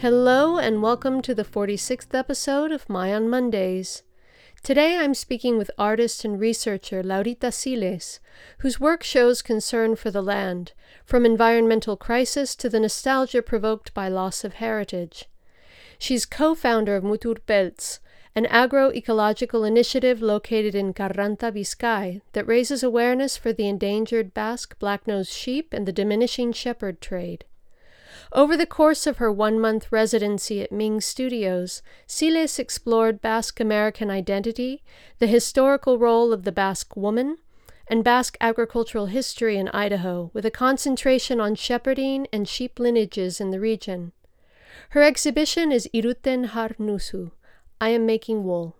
Hello, and welcome to the 46th episode of My on Mondays. Today I'm speaking with artist and researcher Laurita Siles, whose work shows concern for the land, from environmental crisis to the nostalgia provoked by loss of heritage. She's co founder of Mutur Beltz, an agroecological initiative located in Carranza, Vizcaya, that raises awareness for the endangered Basque black-nosed sheep and the diminishing shepherd trade. Over the course of her one month residency at Ming Studios, Siles explored Basque American identity, the historical role of the Basque woman, and Basque agricultural history in Idaho, with a concentration on shepherding and sheep lineages in the region. Her exhibition is Iruten Har Nusu I Am Making Wool.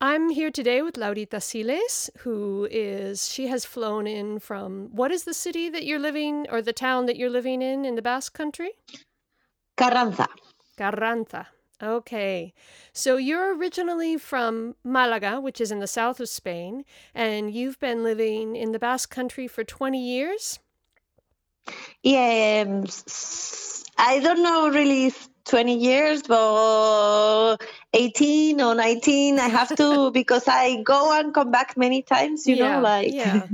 I'm here today with Laurita Siles, who is, she has flown in from, what is the city that you're living, or the town that you're living in, in the Basque country? Carranza. Carranza. Okay. So you're originally from Malaga, which is in the south of Spain, and you've been living in the Basque country for 20 years? Yeah, um, I don't know really 20 years, but 18 or 19, I have to because I go and come back many times, you yeah, know, like. yeah.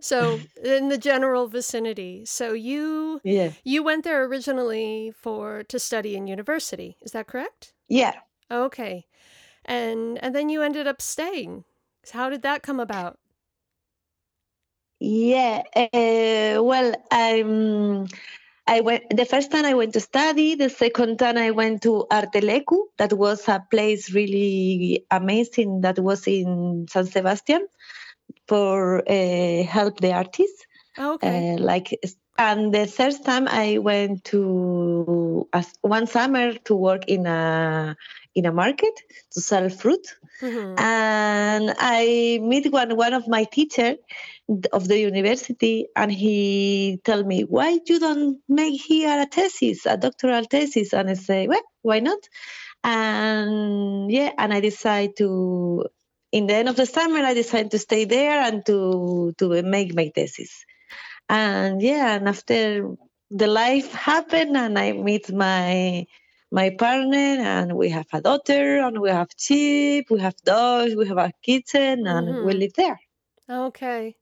So in the general vicinity. So you yeah. you went there originally for to study in university. Is that correct? Yeah. Okay. And and then you ended up staying. How did that come about? Yeah. Uh, well, I'm I went the first time I went to study. The second time I went to Arteleku. That was a place really amazing. That was in San Sebastian for uh, help the artists. Oh, okay. Uh, like and the third time I went to as one summer to work in a in a market to sell fruit, Mhm. and I meet one one of my teacher of the university, and he tell me why you don't make here a thesis, a doctoral thesis, and I say well why not, and yeah, and I decide to. In the end of the summer, I decided to stay there and to to make my thesis and yeah and after the life happened and i meet my my partner and we have a daughter and we have sheep we have dogs we have a kitten and we Mhm. live there Okay.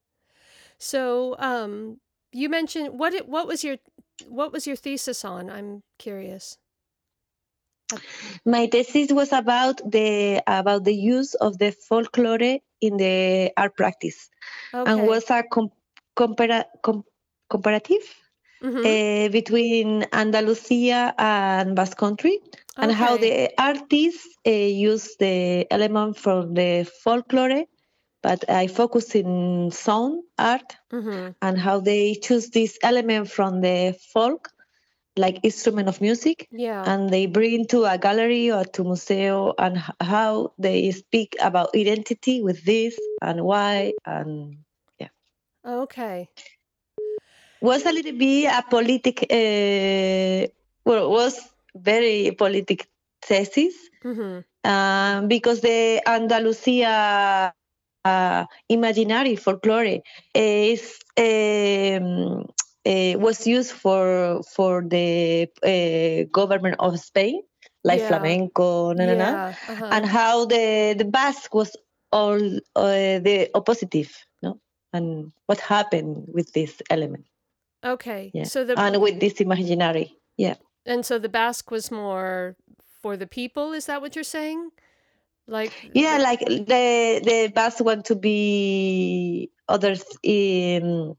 So um you mentioned what it what was your what was your thesis on? I'm curious. my thesis was about the about the use of the folklore in the art practice Okay. and was a com- compara- com- comparative Mhm. uh, between Andalusia and Basque Country, and how the artists uh, use the element from the folklore, but I focus in sound art Mhm. and how they choose this element from the folk, like instrument of music, Yeah. and they bring to a gallery or to museo, and how they speak about identity with this and why, and yeah Okay. Was a little bit a politic, uh, well, was very politic thesis Mhm. um, because the Andalusia uh, imaginary folklore is um, uh, was used for for the uh, government of Spain, like Yeah. flamenco, na, na, na. Uh-huh. and how the the Basque was all uh, the opposite, no, and what happened with this element. Okay. Yeah. So the and with this imaginary. Yeah. and so the Basque was more for the people. Is that what you're saying? Like yeah, like the the Basque want to be others in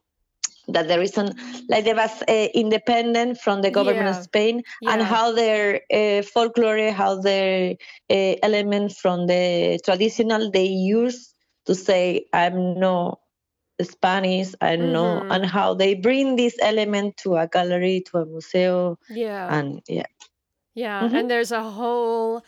that the reason like they was uh, independent from the government Yeah. of Spain and how their uh, folklore, how their uh, elements from the traditional they use to say I'm no Spanish, I know, Mhm. and how they bring this element to a gallery, to a museum, yeah. and yeah, Yeah, Mhm. and there's a whole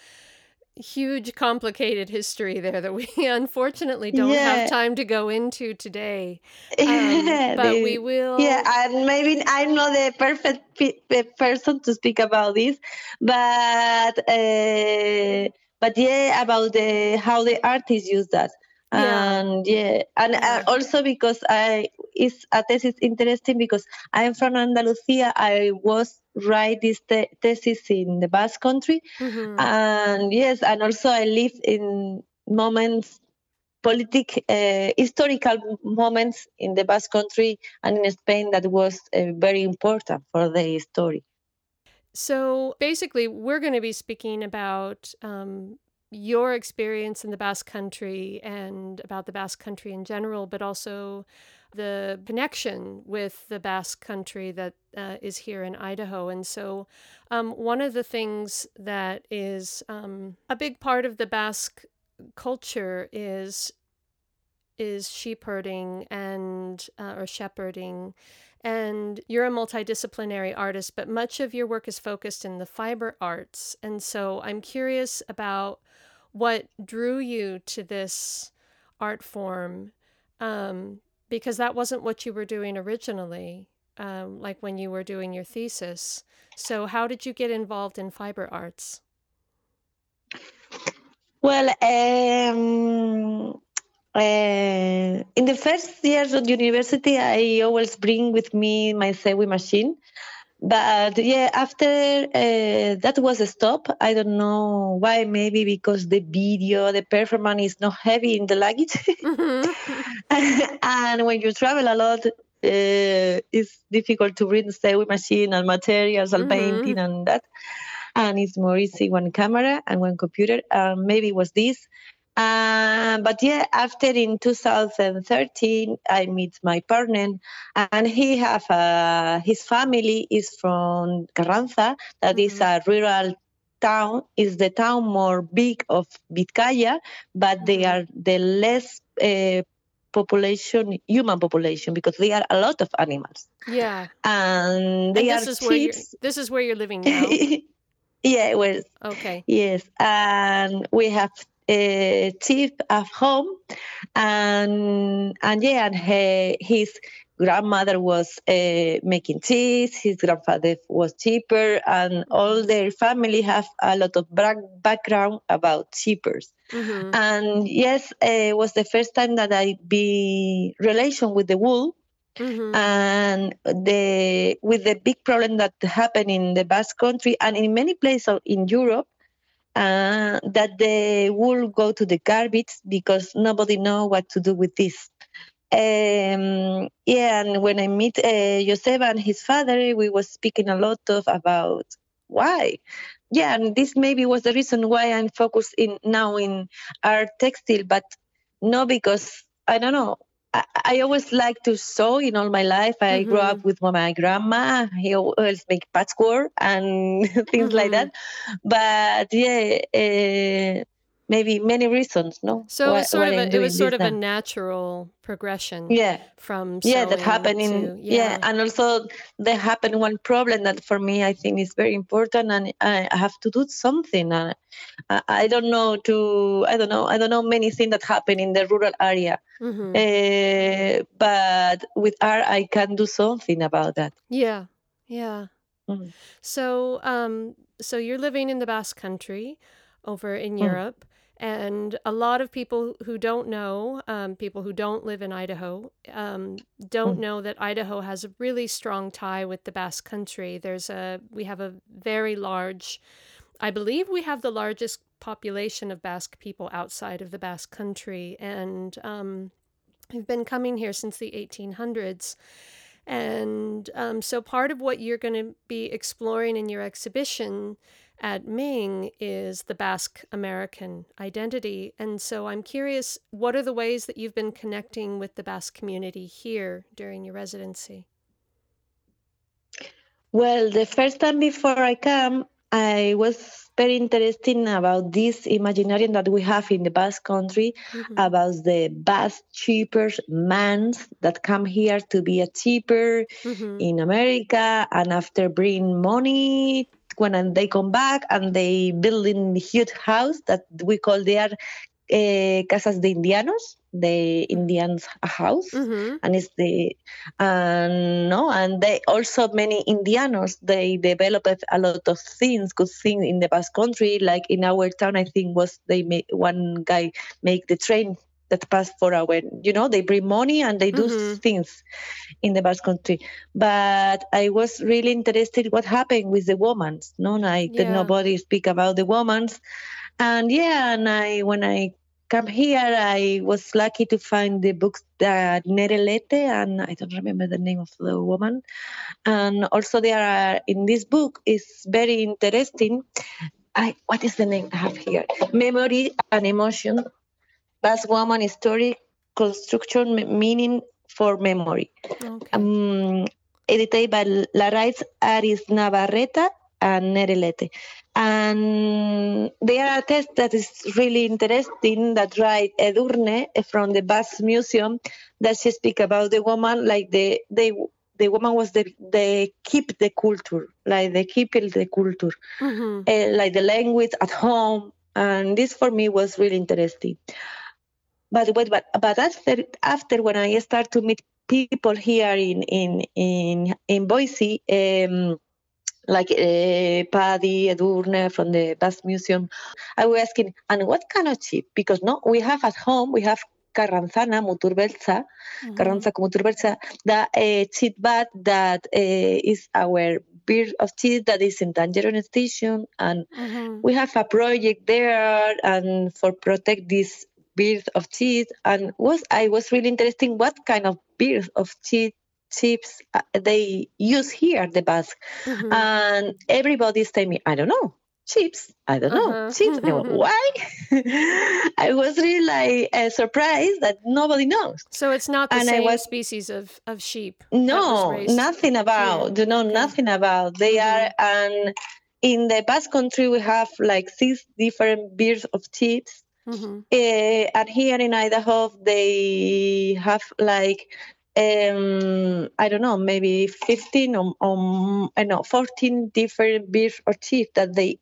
huge complicated history there that we unfortunately don't have time to go into today. Um, but we will Yeah, and maybe I'm not the perfect pe- pe- person to speak about this, but uh, but yeah, about the how the artists use that, Yeah. and yeah, and uh, also because I is a thesis interesting because I'm from Andalusia. I was write this the- thesis in the Basque Country, Mhm. and yes, and also I live in moments politic uh, historical moments in the Basque Country and in Spain that was uh, very important for the story. So basically, we're going to be speaking about um, your experience in the Basque Country and about the Basque Country in general, but also the connection with the Basque Country that uh, is here in Idaho. And so, um, one of the things that is um, a big part of the Basque culture is is sheep herding and uh, or shepherding and you're a multidisciplinary artist, but much of your work is focused in the fiber arts. And so I'm curious about what drew you to this art form, um, because that wasn't what you were doing originally, um, like when you were doing your thesis. So, how did you get involved in fiber arts? Well, um, uh, in the first years of university, I always bring with me my sewing machine. But yeah, after uh, that was a stop. I don't know why. Maybe because the video, the performance is not heavy in the luggage. Mhm. and when you travel a lot, uh, it's difficult to bring the sewing machine and materials and Mhm. painting and that. And it's more easy one camera and one computer. Um, maybe it was this. Uh, but yeah, after in 2013, I meet my partner, and he have a, his family is from Carranza, that is a rural town. Is the town more big of Vizcaya, but they Mhm. are the less uh, population, human population, because they are a lot of animals, yeah. and they and this are is where you're this is where you're living now. yeah, well, Okay. Yes, and we have a chief at home, and and yeah, and he, his grandmother was uh, making cheese. His grandfather was cheaper, and all their family have a lot of background about cheapers. hmm And yes, uh, it was the first time that I be relation with the wool. Hmm and the with the big problem that happened in the Basque Country and in many places in Europe, uh, that the wool go to the garbage because nobody know what to do with this. Um, yeah, and when I meet uh, Joseba and his father, we was speaking a lot of about why. Yeah, and this maybe was the reason why I'm focused in now in art textile, but no because I don't know. I, I always like to sew in all my life. I grew Mhm. up with my grandma. He always make patchwork and things like Mhm. that. But yeah, uh, maybe many reasons, no? So it why- was sort of a, it was sort of a natural progression yeah from yeah that happened in to yeah. and also there happened one problem that for me i think is very important and i have to do something and I, I don't know to i don't know i don't know many things that happen in the rural area Mhm. uh, but with art i can do something about that yeah yeah Mm. so um so you're living in the Basque Country over in Mm. And a lot of people who don't know um, people who don't live in Idaho um, don't Mm. know that Idaho has a really strong tie with the Basque Country there's a we have a very large I believe we have the largest population of Basque people outside of the Basque Country, and um, we've been coming here since the 1800s. And um, so, part of what you're going to be exploring in your exhibition at Ming is the Basque American identity. And so I'm curious, what are the ways that you've been connecting with the Basque community here during your residency? Well, the first time before I come, I was very interested about this imaginarium that we have in the Basque country mm-hmm. about the Basque cheapers men that come here to be a cheaper mm-hmm. in America and after bring money when they come back and they build in huge house that we call their uh, casas de indianos the indians house mm-hmm. and it's the and no and they also many indianos they developed a lot of things good things in the basque country like in our town i think was they made one guy make the train that pass for our you know they bring money and they do mm-hmm. things in the basque country but i was really interested what happened with the women no like yeah. nobody speak about the women and yeah and i when i come here i was lucky to find the books that Nere Lete and i don't remember the name of the woman and also there are in this book is very interesting I, what is the name I have here? Memory and Emotion Basque Woman Story Construction Meaning for Memory. Okay. Um, edited by Larraitz Ariznabarreta and Nere Lete. And there are tests that is really interesting that write Edurne from the Basque Museum that she speak about the woman like the they the woman was the they keep the culture like they keep the culture mm-hmm. uh, like the language at home and this for me was really interesting but but but, but after after when I start to meet people here in in in in Boise, um, like uh, Paddy Edurne from the Basque Museum, I was asking, and what kind of chip? Because no, we have at home we have Carranzana muturbeltza, mm-hmm. Carranza muturbeltza, the uh, chip bat that uh, is our bird of cheese that is in danger extinction, and mm-hmm. we have a project there and for protect this beers of cheese and was I was really interested what kind of beers of cheese chips uh, they use here the Basque mm-hmm. and everybody's telling me I don't know chips I don't know uh-huh. chips why I was really like uh, surprised that nobody knows so it's not the and same was, species of, of sheep no nothing about yeah. you know okay. nothing about they mm-hmm. are and in the Basque country we have like six different beers of chips Mm-hmm. Uh, and here in Idaho, they have like um, I don't know, maybe 15 or, or I know 14 different beers or chips that they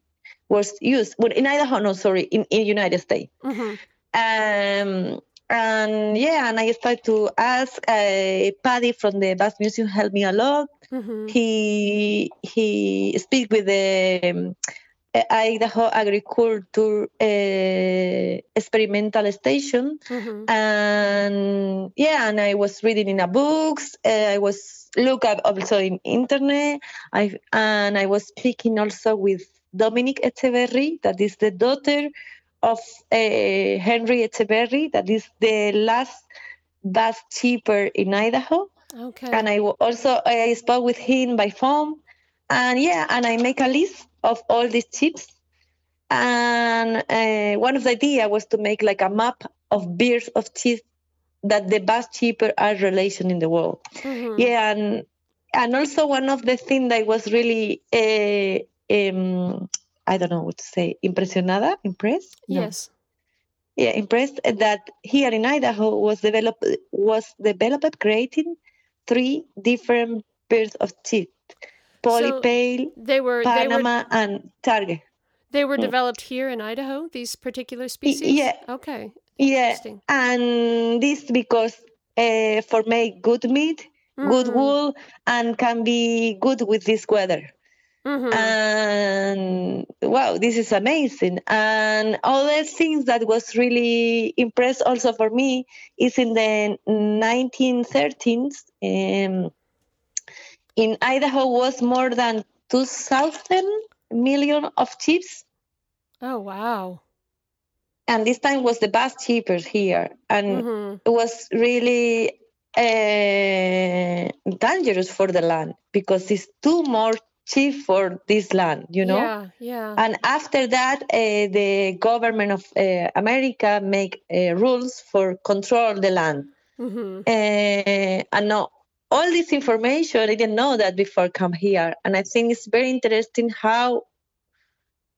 was used. Well, in Idaho, no, sorry, in in United States. Mm-hmm. Um, and yeah, and I started to ask. Uh, Paddy from the Basque Museum helped me a lot. Mm-hmm. He he speak with the um, Idaho Agriculture uh, Experimental Station, mm-hmm. and yeah, and I was reading in a books. Uh, I was look up also in internet. I and I was speaking also with Dominique Echeverry, that is the daughter of uh, Henry Echeverry, that is the last bus cheaper in Idaho. Okay. And I also I spoke with him by phone, and yeah, and I make a list of all these chips. And uh, one of the idea was to make like a map of beers of cheese that the best cheaper are relation in the world. Mm-hmm. Yeah, and and also one of the things that was really uh, um, I don't know what to say, impresionada, impressed. No. Yes. Yeah, impressed that here in Idaho was developed was developed creating three different pairs of cheese Polypay, so they were Panama, they were, and Targhee. They were mm. developed here in Idaho. These particular species. Yeah. Okay. Yeah, and this because uh, for make good meat, mm-hmm. good wool, and can be good with this weather. Mm-hmm. And wow, this is amazing. And all the things that was really impressed also for me is in the 1913s. Um, in Idaho was more than 2,000 million of chips. Oh, wow. And this time was the best cheaper here. And mm-hmm. it was really uh, dangerous for the land because it's too more chief for this land, you know. Yeah, yeah. And after that, uh, the government of uh, America make uh, rules for control the land. Mm-hmm. Uh, and no, all this information, I didn't know that before come here. And I think it's very interesting how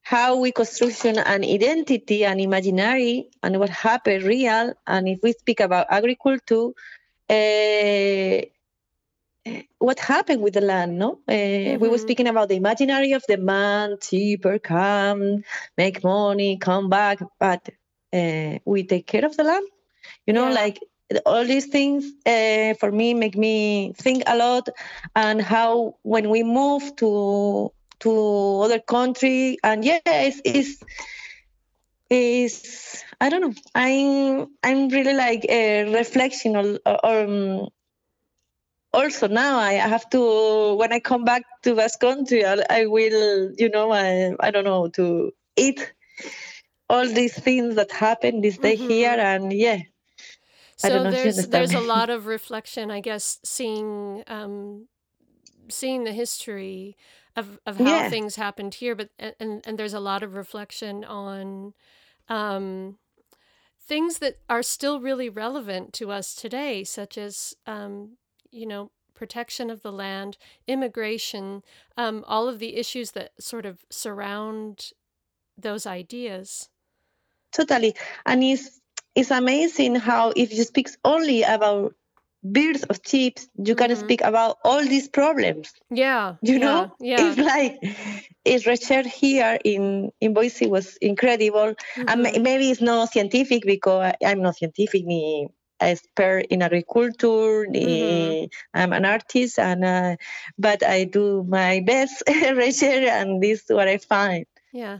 how we construction an identity and imaginary and what happened real. And if we speak about agriculture, uh, what happened with the land no uh, mm-hmm. we were speaking about the imaginary of the man cheaper come make money come back but uh, we take care of the land you know yeah. like all these things uh, for me make me think a lot and how when we move to to other country and yeah it's, it's is I don't know. I'm I'm really like a reflection or, or um, also now I have to when I come back to Basque Country I, I will you know I I don't know to eat all these things that happen this day mm-hmm. here and yeah so there's there's a lot of reflection I guess seeing um seeing the history of, of how yeah. things happened here but and and there's a lot of reflection on um things that are still really relevant to us today such as um you know, protection of the land, immigration, um, all of the issues that sort of surround those ideas. Totally. And it's, it's amazing how if you speak only about birds of sheep, you can mm-hmm. speak about all these problems. Yeah. You yeah, know? Yeah. It's like it's research here in, in Boise was incredible. Mm-hmm. And maybe it's not scientific because I'm not scientific ni expert in agriculture. Mm-hmm. I'm an artist, and uh, but I do my best research, and this is what I find. Yeah,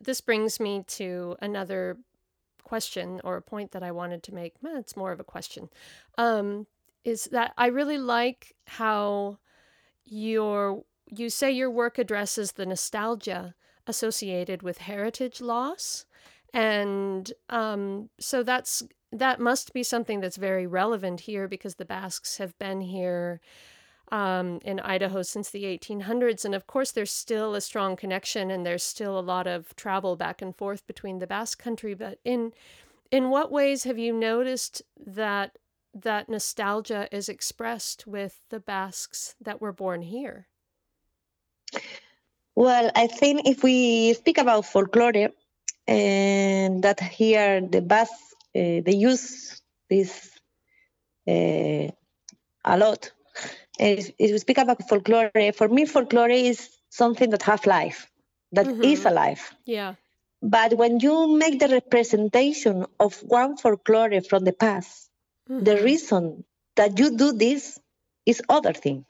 this brings me to another question or a point that I wanted to make. Well, it's more of a question. Um, is that I really like how your you say your work addresses the nostalgia associated with heritage loss and um, so that's that must be something that's very relevant here because the Basques have been here um, in Idaho since the 1800s. And of course, there's still a strong connection and there's still a lot of travel back and forth between the Basque country. But in in what ways have you noticed that that nostalgia is expressed with the Basques that were born here? Well, I think if we speak about folklore, and that here the Basque uh, they use this uh, a lot. If, if we speak about folklore, for me, folklore is something that has life, that mm-hmm. is alive. Yeah. But when you make the representation of one folklore from the past, mm-hmm. the reason that you do this is other thing.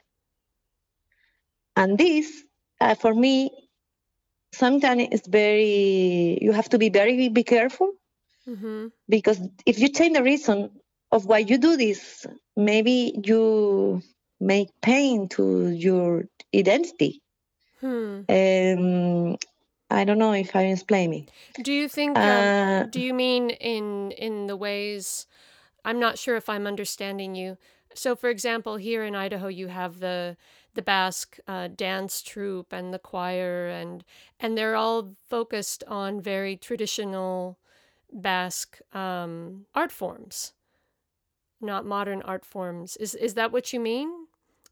And this, uh, for me, sometimes it's very. You have to be very be careful Mm-hmm. Because if you change the reason of why you do this, maybe you make pain to your identity. Hmm. Um, I don't know if I'm explaining. Do you think? Um, uh, do you mean in in the ways? I'm not sure if I'm understanding you. So, for example, here in Idaho, you have the the Basque uh, dance troupe and the choir, and and they're all focused on very traditional Basque um, art forms, not modern art forms. Is is that what you mean?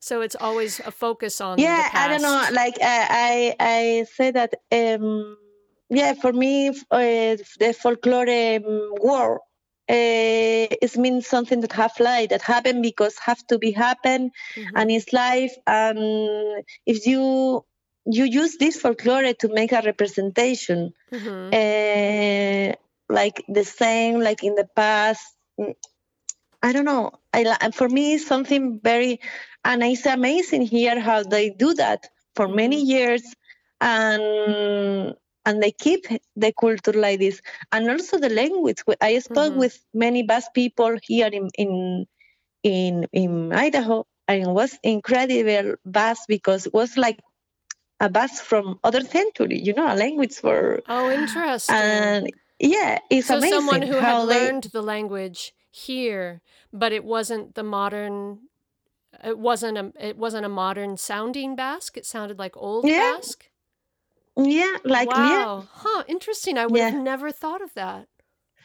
So it's always a focus on. Yeah, I don't know. Like uh, I I say that. Um, yeah, for me, uh, the folklore um, war uh, it means something that have life that happen because have to be happen mm-hmm. and it's life and if you you use this folklore to make a representation mm-hmm. uh, like the same like in the past i don't know i for me it's something very and it's amazing here how they do that for many mm-hmm. years and and they keep the culture like this and also the language i spoke mm-hmm. with many basque people here in in in, in idaho and it was incredible basque because it was like a basque from other century you know a language for oh interesting and yeah, it's so amazing. someone who had learned the language here, but it wasn't the modern it wasn't a it wasn't a modern sounding Basque. It sounded like old Yeah. Basque. Yeah, like Wow. Huh. Interesting. I would have never thought of that.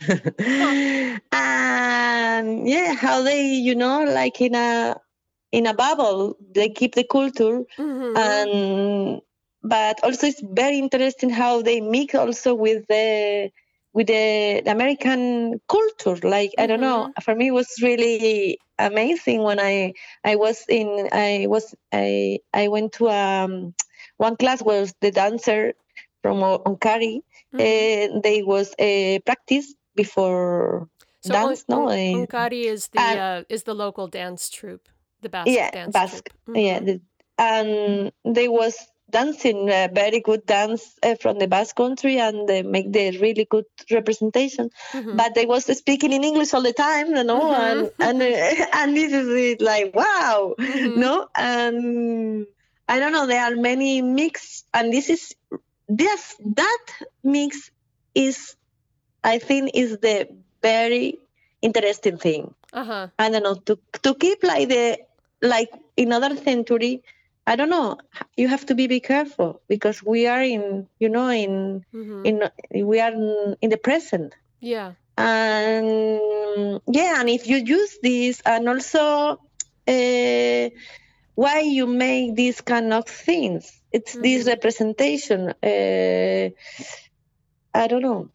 yeah. and yeah, how they, you know, like in a in a bubble, they keep the culture hmm and but also it's very interesting how they mix also with the with the American culture. Like I don't know, for me it was really amazing when I I was in I was I I went to um one class was the dancer from Oinkari. Mhm. Uh, they was a practice before So dance, On- no? On- eh, Oinkari is the uh, is the local dance troupe, the Basque yeah, dance Basque. troupe. Yeah, the, and they was dancing a very good dance uh, from the Basque country, and they make the really good representation. Mhm. But they was speaking in English all the time, you know, Mhm. and and uh, and this is it, like wow, Mhm. no, and I don't know. There are many mix, and this is this that mix is, I think, is the very interesting thing. Uh-huh. I don't know to to keep like the like in other century. I don't know. You have to be be careful because we are in you know in hmm in we are in, in the present Yeah. and yeah and if you use this and also uh, why you make these kind of things it's this Mhm. representation uh, i don't know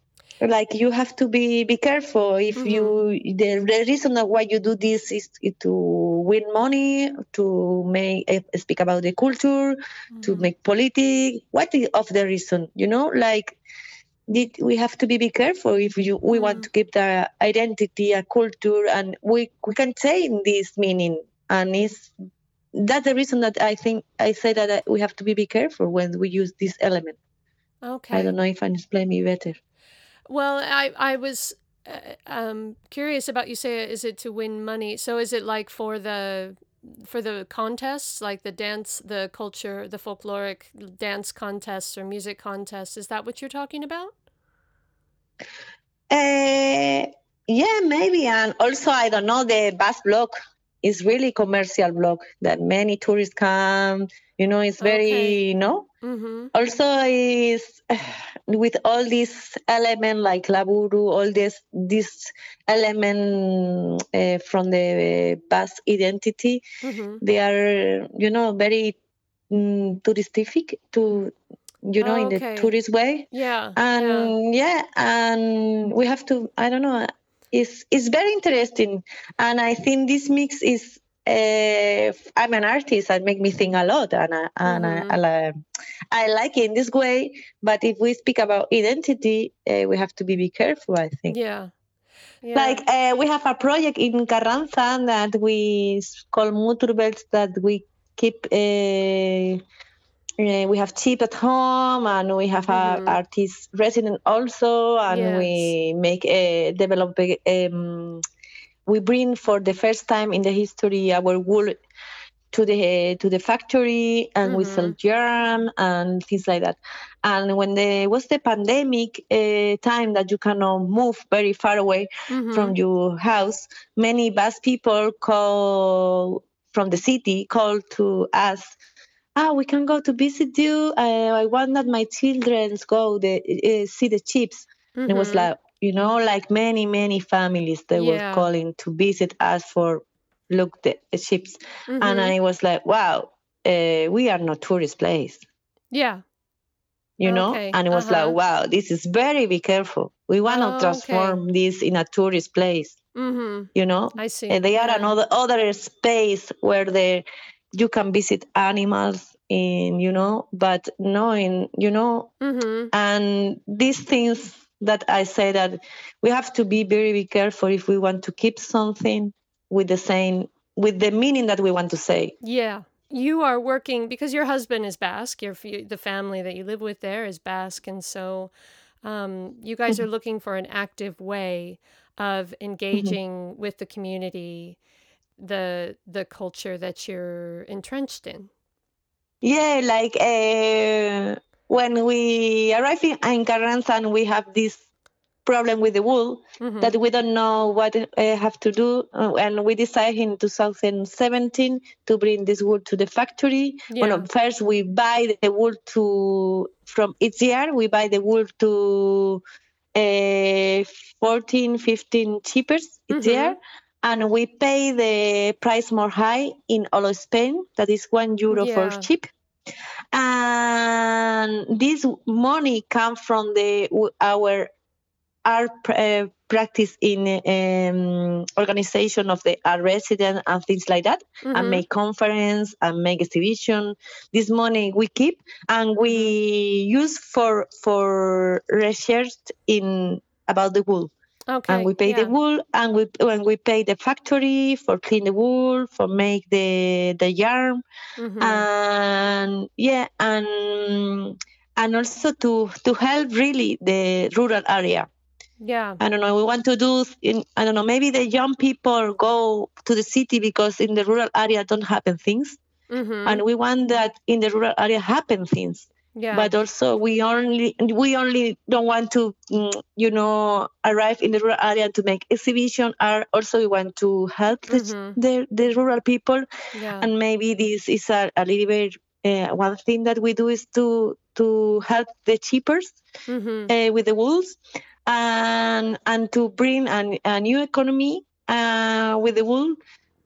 like you have to be be careful. If you the, the reason of why you do this is to win money to make eh, speak about the culture to Mhm. make politics. What is of the reason you know? Like did, we have to be, be careful if you we want Mm. to keep the identity a culture and we we can change this meaning. And it's that's the reason that i think i say that we have to be, be careful when we use this element. Okay. i don't know if i explain me better Well, I I was uh, um curious about you say is it to win money? So is it like for the for the contests, like the dance, the culture, the folkloric dance contests or music contests? Is that what you're talking about? uh, yeah maybe and also i don't know the bus block is really commercial block that many tourists come you know it's very Okay. you know Mm-hmm. also is with all these element like lauburu all this this element uh, from the past identity Mm-hmm. they are you know very mm, touristic to you know in the tourist way Yeah. yeah. and yeah. and we have to i don't know it's it's very interesting and i think this mix is uh, i'm an artist and make me think a lot and, I, and Mhm. I, I, I like it in this way but if we speak about identity uh, we have to be, be careful i think Yeah. Yeah. like uh, we have a project in Carranza that we call Mutur Beltz that we keep. We have cheap at home, and we have Mhm. a artist resident also, and Yes. we make a develop. a- Um, we bring for the first time in the history our wool to the to the factory, and we sell yarn and things like that. And when there was the pandemic uh, time that you cannot move very far away, Mhm. from your house, many Basque people call from the city call to us. Ah, we can go to visit you. Uh, I want that my children go the, uh, see the chips. And It was Mhm. like you know, like many many families they Yeah. were calling to visit us for look the uh, chips. And. I was like, wow, uh, we are not tourist place, yeah. you know. Okay, And it was uh-huh. like, wow, this is very be careful. We want Oh, to okay. transform this in a tourist place, Mm-hmm. you know. I see. Uh, they are yeah. another other space where there you can visit animals in you know but no in you know Mm-hmm. and these things that i say that we have to be very very careful if we want to keep something with the same with the meaning that we want to say Yeah. You are working because your husband is Basque. Your the family that you live with there is Basque, and so um, you guys Mm-hmm. are looking for an active way of engaging with the community, the the culture that you're entrenched in. yeah like uh, when we arrive in, in carranza and we have this problem with the wool Mhm. that we don't know what uh, have to do uh, and we decided in 2017 to bring this wool to the factory Yeah. well first we buy the wool to from each year we buy the wool to uh, 14 15 cheapers each Mhm. year and we pay the price more high in all of spain that is one euro for Yeah. cheap and this money comes from the our art uh, practice in um, organization of the art resident and things like that Mhm. and make conference and make exhibition. This money we keep and we use for for research in about the wool Okay. and we pay the wool and we when we pay the factory for clean the wool for make the the yarn Mhm. and yeah and and also to to help really the rural area yeah. i don't know we want to do in i don't know maybe the young people go to the city because in the rural area don't happen things Mhm. and we want that in the rural area happen things yeah. but also we only we only don't want to mm, you know arrive in the rural area to make exhibition art also we want to help the, Mhm. the, the rural people yeah. and maybe this is a, a little bit uh, one thing that we do is to to help the cheapers Mhm. uh, with the wools and and to bring an, a new economy uh, with the wool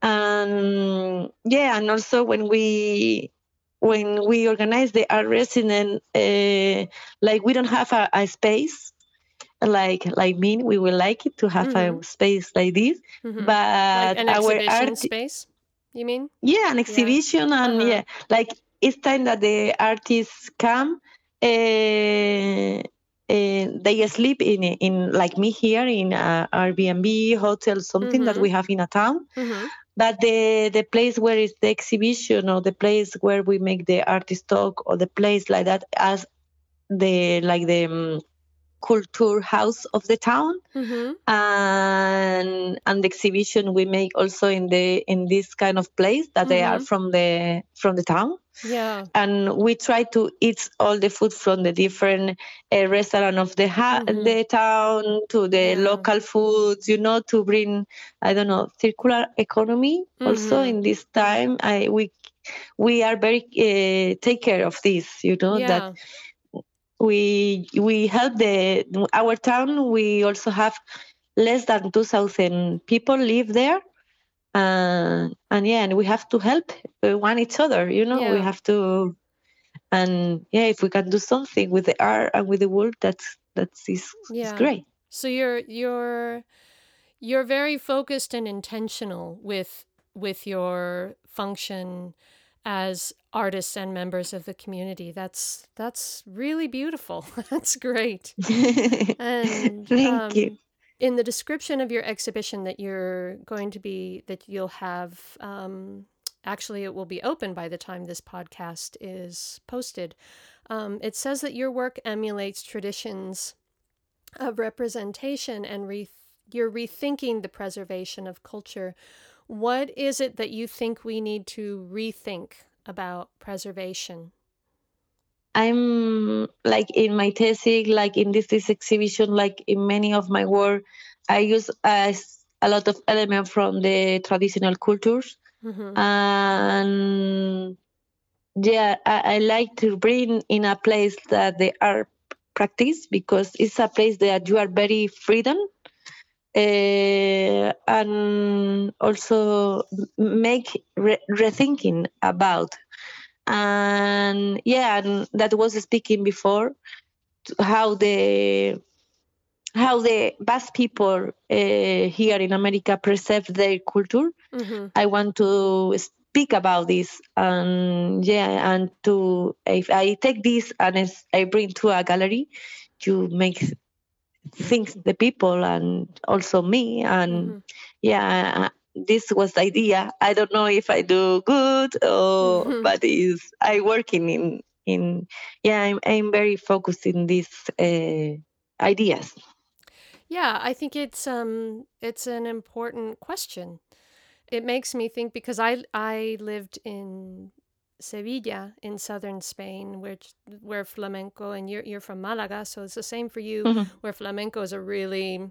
and yeah and also when we when we organize the art resident uh, like we don't have a, a space like like me we would like it to have a space like this Mhm. but like an our exhibition art space. You mean? yeah an exhibition and Uh-huh. yeah like it's time that the artists come uh, uh, they sleep in in like me here in a airbnb hotel something that Mhm. we have in a town Mhm. But the the place where is the exhibition or the place where we make the artist talk or the place like that as the like the um, culture house of the town Mhm. and and the exhibition we make also in the in this kind of place that they are Mhm. from the from the town Yeah. and we try to eat all the food from the different uh, restaurant of the ha- Mhm. the town to the Yeah. local foods you know to bring i don't know circular economy also Mhm. in this time i we we are very uh, take care of this you know that Yeah. We we help the our town we also have less than 2000 people live there. Uh, and yeah and we have to help uh, one each other you know? We have to and yeah if we can do something with the art and with the world that's that's is, is great. So you're you're you're very focused and intentional with with your function as artists and members of the community. That's that's really beautiful. that's great. And thank you um, in the description of your exhibition that you're going to be that you'll have um, actually it will be open by the time this podcast is posted. Um, it says that your work emulates traditions of representation and re- you're rethinking the preservation of culture. What is it that you think we need to rethink about preservation? I'm like in my thesis, like in this, this exhibition, like in many of my work, I use uh, a lot of elements from the traditional cultures. Mhm. And yeah, I, I like to bring in a place that they are practiced because it's a place that you are very freedom. Uh, and also make re- rethinking about and yeah and that was speaking before how the how the Basque people uh, here in America preserve their culture. Mhm. I want to speak about this, and yeah, and to if I take this and I bring to a gallery to make think the people and also me and Mhm. yeah this was the idea i don't know if i do good or Mhm. but is i working in in yeah i'm, I'm very focused in these uh, ideas Yeah, I think it's um it's an important question. It makes me think because I I lived in Sevilla in southern Spain, which where flamenco and you're you're from Malaga, so it's the same for you, Mhm. where flamenco is a really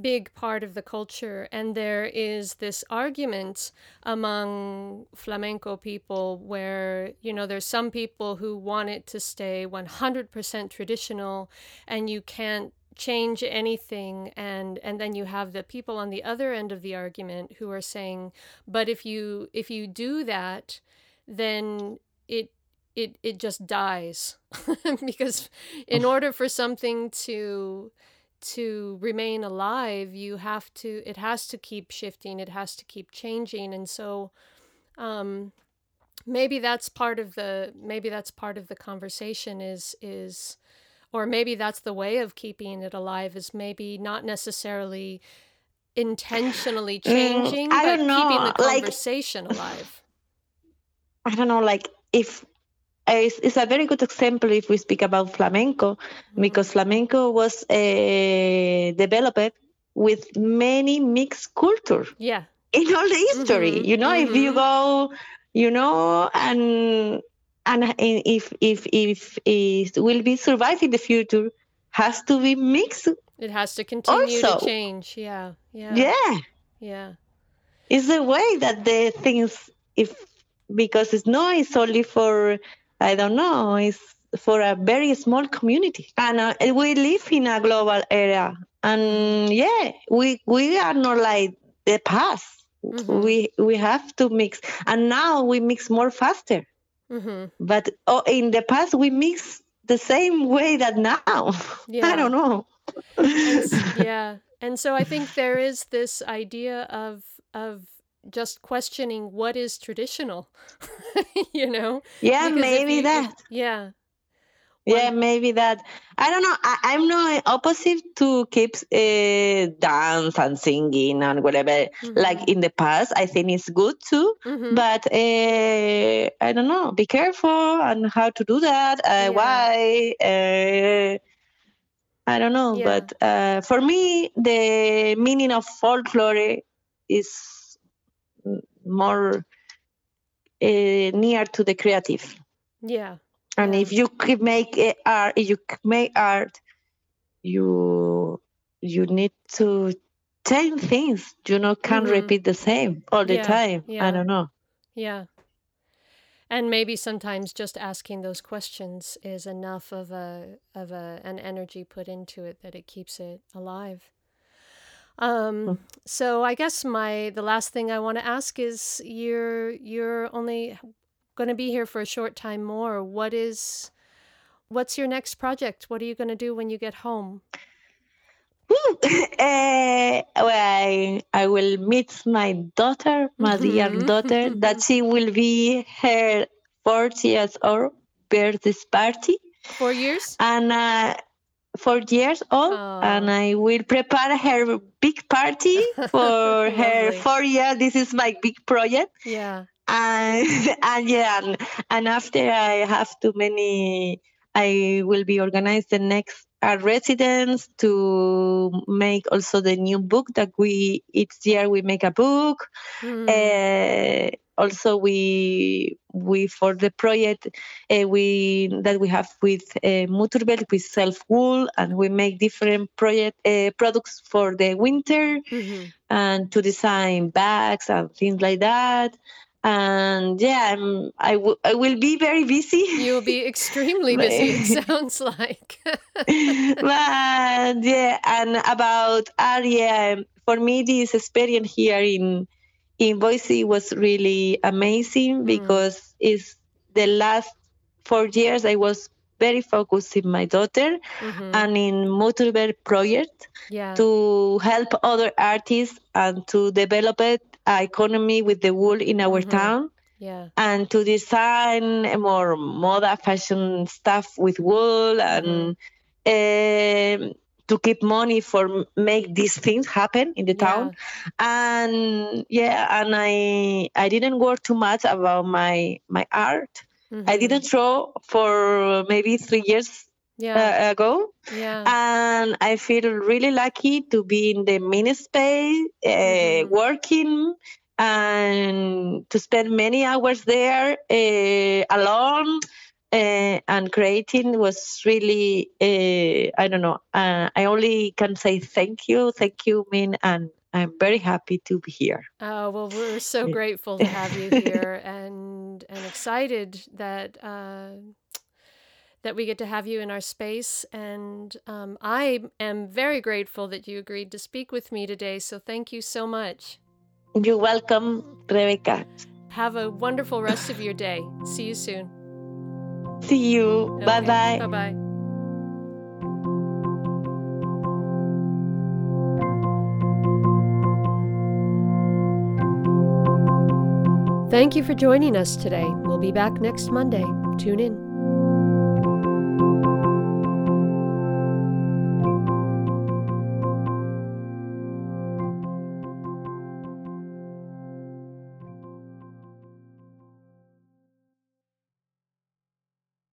big part of the culture. And there is this argument among flamenco people where, you know, there's some people who want it to stay 100% traditional and you can't change anything and and then you have the people on the other end of the argument who are saying but if you if you do that then it it it just dies. Because in order for something to to remain alive you have to it has to keep shifting it has to keep changing. And so um maybe that's part of the maybe that's part of the conversation is is or maybe that's the way of keeping it alive is maybe not necessarily intentionally changing Mm, I but don't know, keeping the like- conversation alive I don't know, like if it's, it's a very good example if we speak about flamenco, Mm-hmm. because flamenco was uh, developed with many mixed culture yeah in all the history. Mhm, You know, if you mhm. go, you know, and and if if if it will be survive in the future, has to be mixed. it has to continue Also- to change yeah yeah Yeah, yeah it's the way that the things if because it's not it's only for I don't know it's for a very small community. And uh, we live in a global area. And yeah we we are not like the past. Mhm. we we have to mix. And now we mix more faster. Hmm but oh, in the past we mix the same way that now. Yeah. I don't know. And, yeah. And so i think there is this idea of of just questioning what is traditional you know yeah Because maybe you- that yeah Yeah, maybe that. I don't know. I, I'm not opposite to keep uh, dance and singing and whatever. Like in the past, I think it's good too. hmm But uh, I don't know. Be careful on how to do that. Uh, Yeah. Why? Uh, I don't know. Yeah. But uh, for me, the meaning of folklore is more uh, near to the creative. yeah And Yeah. if you could make it art, if you make art, you you need to change things. You know, can't Mhm. repeat the same all the Yeah, time. yeah. I don't know. yeah and maybe sometimes just asking those questions is enough of a of a an energy put into it that it keeps it alive um so i guess my the last thing i want to ask is you're you're only going to be here for a short time more. What is what's your next project? What are you going to do when you get home? Well, I, I will meet my daughter, my dear Mhm. daughter, that she will be her 40 years old birthday party. four years? And uh, four years old, Oh. and I will prepare her big party for her four years. This is my big project, yeah and and yeah, and, and after I have too many, I will be organized the next art residence to make also the new book that we each year we make a book Mm. uh, also we we for the project uh, we that we have with uh, Mutur Beltz with self wool and we make different project uh, products for the winter Mhm. and to design bags and things like that. And yeah I'm, I, w- I will be very busy. You'll be extremely busy it sounds like. But yeah, and about art, yeah, for me this experience here in in Boise was really amazing because it's the last four years I was very focused in my daughter Mhm. and in Mutur Beltz project yeah. to help other artists and to develop it a economy with the wool in our Mhm. town. Yeah. And to design more moda fashion stuff with wool and um, to keep money for make these things happen in the town. And yeah and i i didn't work too much about my my art. I Mhm. didn't draw for maybe three years yeah. uh, ago. Yeah. And I feel really lucky to be in the mini space, uh, Mhm. working and to spend many hours there uh, alone uh, and creating was really uh, I don't know. Uh, I only can say thank you, thank you, Min, and I'm very happy to be here. Oh well, we're so grateful to have you here, and and excited that uh, that we get to have you in our space. And um, I am very grateful that you agreed to speak with me today. So thank you so much. You're welcome, Rebecca. Have a wonderful rest of your day. See you soon. See you. Okay. Bye bye. Bye bye. Thank you for joining us today. We'll be back next Monday. Tune in.